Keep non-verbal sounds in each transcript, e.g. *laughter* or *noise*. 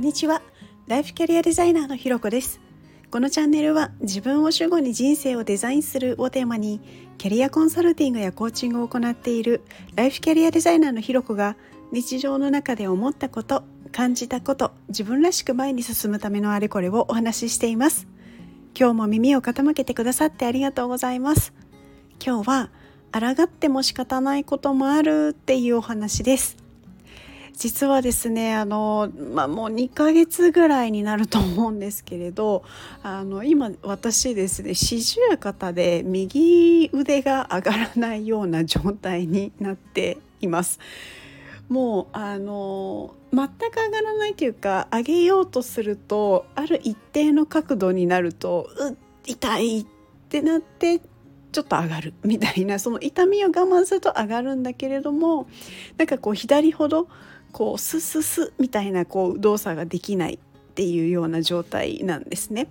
んにちは。ライフキャリアデザイナーのひろこです。このチャンネルは自分を主語に人生をデザインするをテーマにキャリアコンサルティングやコーチングを行っているライフキャリアデザイナーのひろこが日常の中で思ったこと感じたこと自分らしく前に進むためのあれこれをお話ししています。今日も耳を傾けてくださってありがとうございます。今日は抗っても仕方ないこともあるっていうお話です。実はですねあの、まあ、もう2ヶ月ぐらいになると思うんですけれどあの今私ですね四十肩で右腕が上がらないような状態になっています。もうあの全く上がらないというか上げようとするとある一定の角度になるとう痛いってなってちょっと上がるみたいなその痛みを我慢すると上がるんだけれどもなんかこう左ほどこうスススみたいなこう動作ができないっていうような状態なんですね。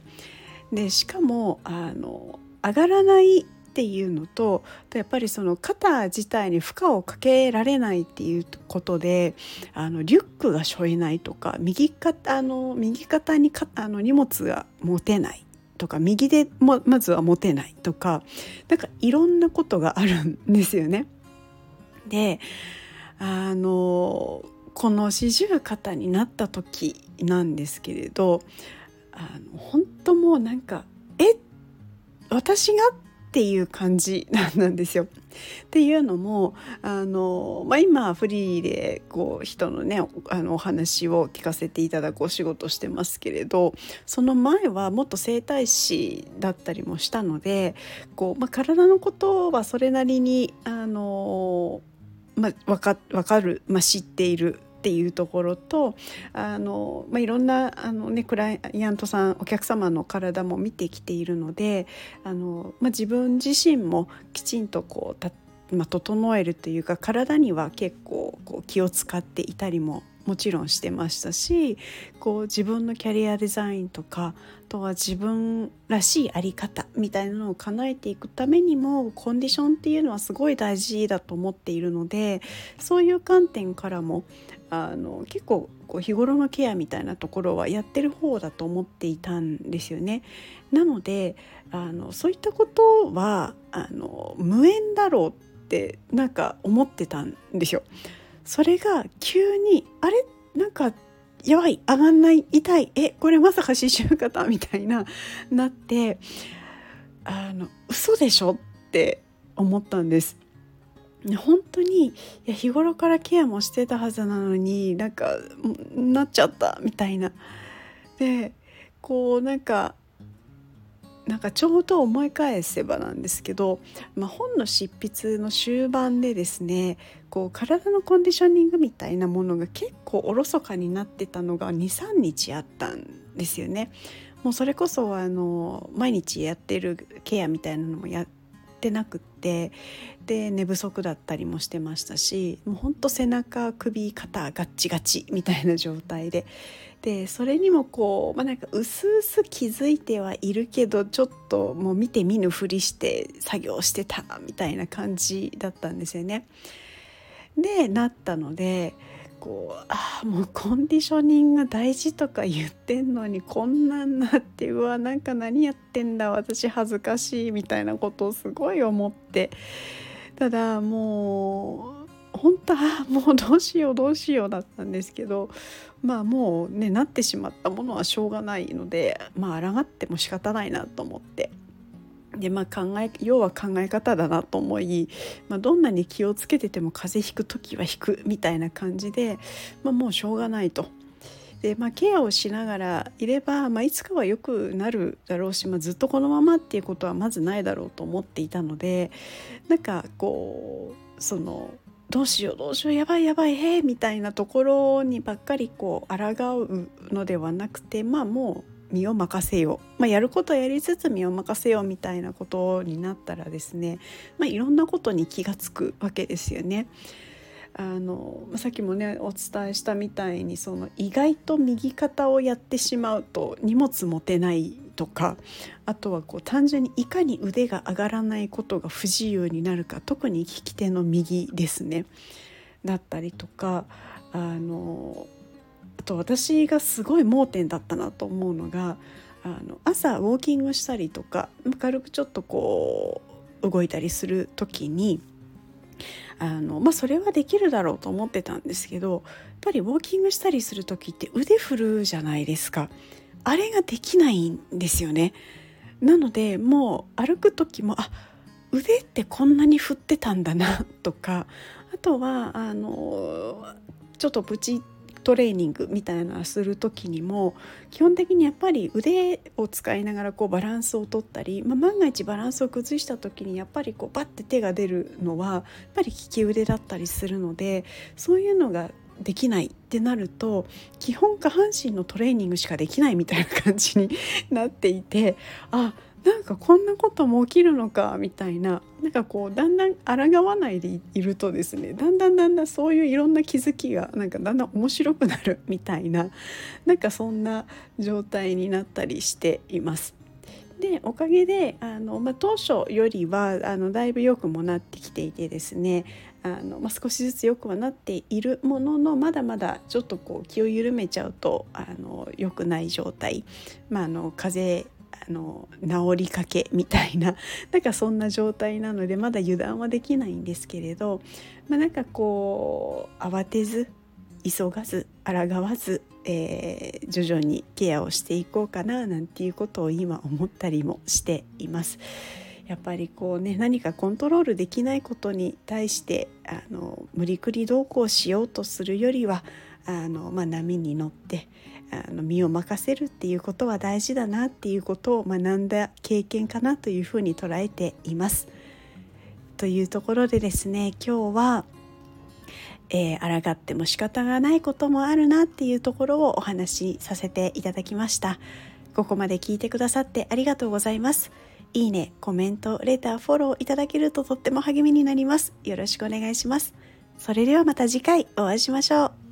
でしかもあの上がらないっていうのとやっぱりその肩自体に負荷をかけられないっていうことであのリュックが背負えないとか右肩あの右肩にかあの荷物が持てないとか右でもまずは持てないとかなんかいろんなことがあるんですよね。であのこの四十肩になった時なんですけれどあの本当もうなんか「え私が?」っていう感じなんですよ。っていうのもあの、まあ、今フリーでこう人のねあのお話を聞かせていただくお仕事してますけれどその前はもっと整体師だったりもしたのでこう、まあ、体のことはそれなりにあの、まあ、分か分かる、まあ、知っているっていうところとあの、まあ、いろんなあの、ね、クライアントさんお客様の体も見てきているのであの、まあ、自分自身もきちんとこうたまあ、整えるというか体には結構こう気を使っていたりももちろんしてましたしこう自分のキャリアデザインとかあとは自分らしい在り方みたいなのを叶えていくためにもコンディションっていうのはすごい大事だと思っているのでそういう観点からもあの結構こう日頃のケアみたいなところはやってる方だと思っていたんですよね。なのであのそういったことはあの無縁だろうってなんか思ってたんですよ。それが急にあれ？なんかやばい上がんない痛い。えこれまさか刺繍型みたいななってあの嘘でしょ？って思ったんです。本当にいや日頃からケアもしてたはずなのになんかなっちゃった。みたいな。でこうなんかなんかちょうど思い返せばなんですけど、まあ、本の執筆の終盤でですねこう体のコンディショニングみたいなものが結構おろそかになってたのが23日あったんですよね。もうそれこそあの毎日やってるケアみたいなのもやってなくってで寝不足だったりもしてましたしもうほんと背中首肩ガッチガチみたいな状態ででそれにもこう、まあ、なんかうすうす気づいてはいるけどちょっともう見て見ぬふりして作業してたみたいな感じだったんですよね。でなったのでこうあもうコンディショニングが大事とか言ってんのにこんなんなってうわなんか何やってんだ私恥ずかしいみたいなことをすごい思って。ただもう本当はもうどうしようどうしようだったんですけどまあもうねなってしまったものはしょうがないのでまあ抗っても仕方ないなと思って。でまあ考え要は考え方だなと思い、まあ、どんなに気をつけてても風邪ひく時はひくみたいな感じで、まあ、もうしょうがないと。でまあ、ケアをしながらいれば、まあ、いつかは良くなるだろうし、まあ、ずっとこのままっていうことはまずないだろうと思っていたのでなんかこうそのどうしようどうしようやばいやばいへえみたいなところにばっかりこう抗うのではなくてまあもう身を任せよう、まあ、やることやりつつ身を任せようみたいなことになったらですね、まあ、いろんなことに気が付くわけですよね。あのさっきもねお伝えしたみたいにその意外と右肩をやってしまうと荷物持てないとかあとはこう単純にいかに腕が上がらないことが不自由になるか特に利き手の右ですねだったりとかあのあと私がすごい盲点だったなと思うのがあの朝ウォーキングしたりとか軽くちょっとこう動いたりする時にあの、まあ、それはできるだろうと思ってたんですけどやっぱりウォーキングしたりする時って腕振るじゃないですかあれができないんですよね。なのでもう歩く時もあ腕ってこんなに振ってたんだなとかあとはあのちょっとプチトレーニングみたいなする時にも基本的にやっぱり腕を使いながらこうバランスをとったり、まあ、万が一バランスを崩した時にやっぱりこうバッて手が出るのはやっぱり利き腕だったりするのでそういうのができないってなると基本下半身のトレーニングしかできないみたいな感じになっていてあっなんかこんなことも起きるのかみたいななんかこうだんだん抗わないでいるとですねだんだんだんだんそういういろんな気づきがなんかだんだん面白くなるみたいななんかそんな状態になったりしています。でおかげであの、まあ、当初よりはあのだいぶ良くもなってきていてですねあの、まあ、少しずつ良くはなっているもののまだまだちょっとこう気を緩めちゃうとあの良くない状態、まあ、あの風邪あの治りかけみたいな *laughs* なんかそんな状態なのでまだ油断はできないんですけれど、まあ、なんかこう慌てず急がず抗わず、えー、徐々にケアをしていこうかななんていうことを今思ったりもしています。やっぱりこうね何かコントロールできないことに対してあの無理くりどうこうしようとするよりはあの、まあ、波に乗ってあの身を任せるっていうことは大事だなっていうことを学んだ経験かなというふうに捉えています。というところでですね今日は、えー、抗っても仕方がないこともあるなっていうところをお話しさせていただきました。ここまで聞いてくださってありがとうございます。いいね、コメント、レター、フォローいただけるととっても励みになります。よろしくお願いします。それではまた次回お会いしましょう。